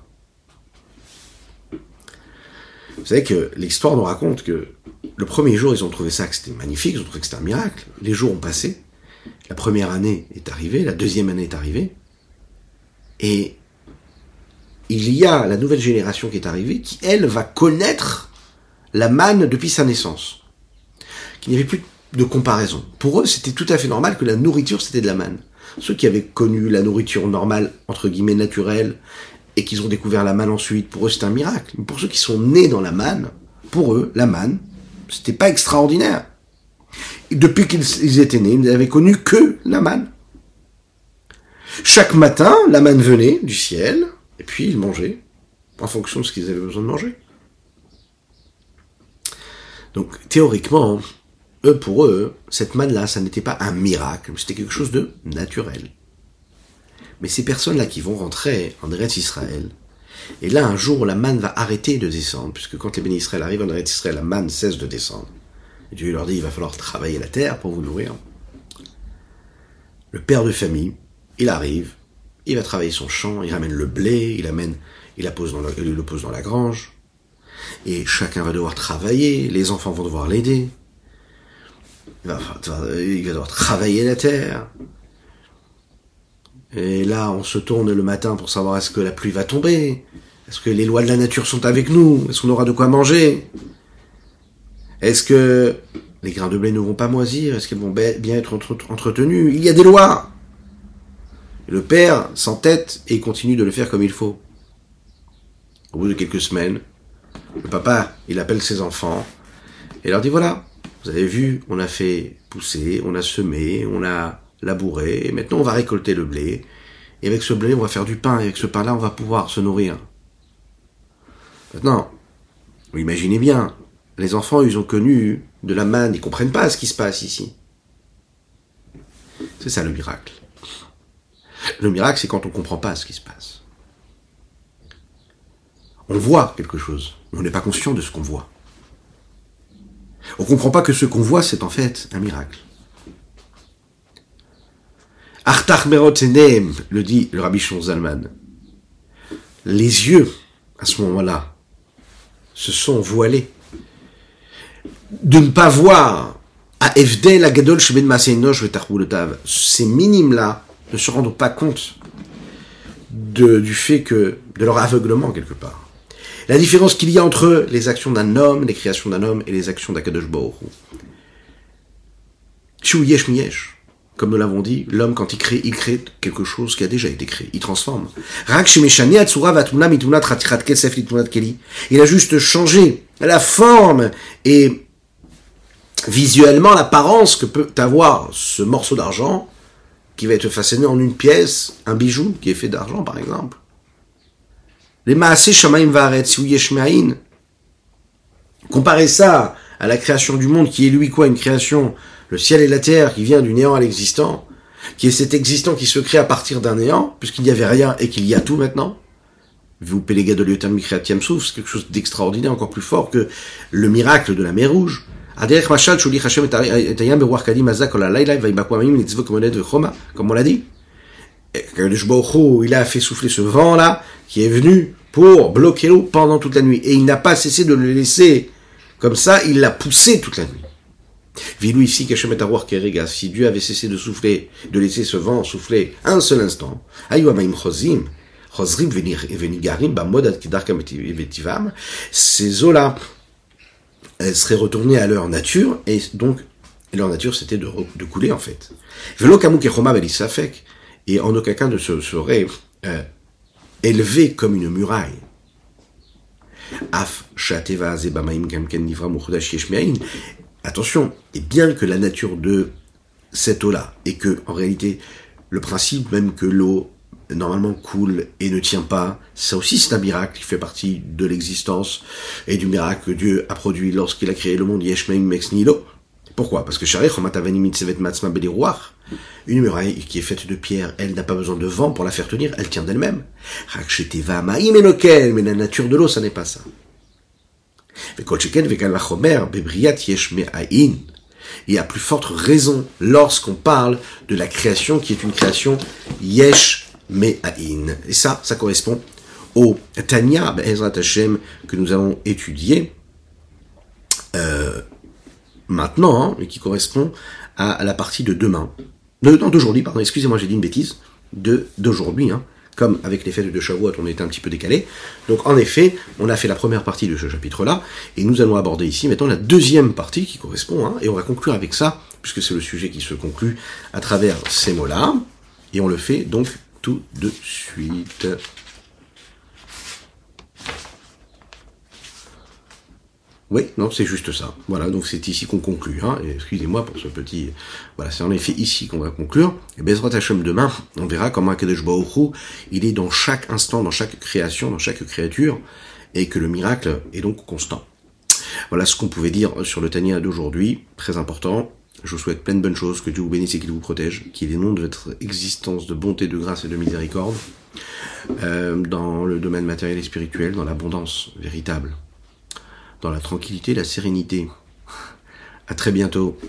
Vous savez que l'histoire nous raconte que le premier jour, ils ont trouvé ça que c'était magnifique, ils ont trouvé que c'était un miracle. Les jours ont passé. La première année est arrivée, la deuxième année est arrivée. Et il y a la nouvelle génération qui est arrivée qui, elle, va connaître la manne depuis sa naissance. Qu'il n'y avait plus de comparaison. Pour eux, c'était tout à fait normal que la nourriture, c'était de la manne. Ceux qui avaient connu la nourriture normale, entre guillemets naturelle, et qu'ils ont découvert la manne ensuite, pour eux, c'est un miracle. Mais pour ceux qui sont nés dans la manne, pour eux, la manne, c'était pas extraordinaire. depuis qu'ils étaient nés, ils n'avaient connu que la manne. Chaque matin, la manne venait du ciel, et puis ils mangeaient, en fonction de ce qu'ils avaient besoin de manger. Donc, théoriquement, eux, pour eux, cette manne-là, ça n'était pas un miracle, c'était quelque chose de naturel. Mais ces personnes-là qui vont rentrer en Eretz Israël, et là, un jour, la manne va arrêter de descendre, puisque quand les bénis arrivent en Eretz Israël, la manne cesse de descendre. Dieu leur dit, il va falloir travailler la terre pour vous nourrir. Le père de famille, il arrive, il va travailler son champ, il ramène le blé, il amène, il, la pose dans il le pose dans la grange, et chacun va devoir travailler, les enfants vont devoir l'aider. Il va devoir travailler la terre. Et là, on se tourne le matin pour savoir est-ce que la pluie va tomber. Est-ce que les lois de la nature sont avec nous? Est-ce qu'on aura de quoi manger? Est-ce que les grains de blé ne vont pas moisir? Est-ce qu'ils vont bien être entretenus Il y a des lois! Le père s'entête et continue de le faire comme il faut. Au bout de quelques semaines, le papa, il appelle ses enfants et leur dit voilà, vous avez vu, on a fait pousser, on a semé, on a labouré, et maintenant on va récolter le blé, et avec ce blé on va faire du pain, et avec ce pain-là on va pouvoir se nourrir. Maintenant, imaginez bien, les enfants ils ont connu de la manne, ils comprennent pas ce qui se passe ici. C'est ça le miracle. Le miracle c'est quand on comprend pas ce qui se passe. On voit quelque chose, mais on n'est pas conscient de ce qu'on voit. On ne comprend pas que ce qu'on voit, c'est en fait un miracle. Artach Merotzenem, le dit le rabbi Zalman. Les yeux, à ce moment-là, se sont voilés. De ne pas voir à Evdel Agadol Sheben Ces minimes-là ne se rendent pas compte de, du fait que, de leur aveuglement quelque part. La différence qu'il y a entre les actions d'un homme, les créations d'un homme et les actions d'Akadosh Baruch yesh miyesh. Comme nous l'avons dit, l'homme quand il crée, il crée quelque chose qui a déjà été créé. Il transforme. Il a juste changé la forme et visuellement l'apparence que peut avoir ce morceau d'argent qui va être façonné en une pièce, un bijou qui est fait d'argent par exemple. Les. Comparez ça à la création du monde qui est lui quoi Une création, le ciel et la terre qui vient du néant à l'existant, qui est cet existant qui se crée à partir d'un néant, puisqu'il n'y avait rien et qu'il y a tout maintenant. Vous les de l'Yotam Mikriatiam Souf, c'est quelque chose d'extraordinaire, encore plus fort que le miracle de la mer Rouge. Comme on l'a dit. Il a fait souffler ce vent-là, qui est venu pour bloquer l'eau pendant toute la nuit. Et il n'a pas cessé de le laisser comme ça, il l'a poussé toute la nuit. Vilou ici, si Dieu avait cessé de souffler, de laisser ce vent souffler un seul instant, ces eaux-là seraient retournées à leur nature, et donc leur nature c'était de, de couler en fait. Et en aucun cas ne se serait euh, élevé comme une muraille. Attention, et bien que la nature de cette eau-là, et que, en réalité, le principe même que l'eau normalement coule et ne tient pas, ça aussi c'est un miracle qui fait partie de l'existence et du miracle que Dieu a produit lorsqu'il a créé le monde Yeshmeim Mex Nilo. Pourquoi? Parce que une muraille qui est faite de pierre, elle n'a pas besoin de vent pour la faire tenir, elle tient d'elle-même. Mais la nature de l'eau, ça n'est pas ça. Et à plus forte raison lorsqu'on parle de la création qui est une création yesh me'ain. Et ça, ça correspond au Tanya Hashem que nous allons étudier euh, maintenant, hein, et qui correspond à la partie de demain non, d'aujourd'hui, pardon, excusez-moi, j'ai dit une bêtise, d'aujourd'hui, hein. Comme avec les fêtes de Shavuot, on était un petit peu décalé. Donc, en effet, on a fait la première partie de ce chapitre-là, et nous allons aborder ici maintenant la deuxième partie qui correspond, hein, et on va conclure avec ça, puisque c'est le sujet qui se conclut à travers ces mots-là, et on le fait donc tout de suite. Oui, non, c'est juste ça. Voilà, donc c'est ici qu'on conclut. Hein. Excusez-moi pour ce petit... Voilà, c'est en effet ici qu'on va conclure. Et Bezrat Hashem demain, on verra comment Akadosh Baruch il est dans chaque instant, dans chaque création, dans chaque créature, et que le miracle est donc constant. Voilà ce qu'on pouvait dire sur le Tania d'aujourd'hui, très important. Je vous souhaite plein de bonnes choses, que Dieu vous bénisse et qu'il vous protège, qu'il inonde votre existence de bonté, de grâce et de miséricorde, euh, dans le domaine matériel et spirituel, dans l'abondance véritable, dans la tranquillité, la sérénité. À très bientôt.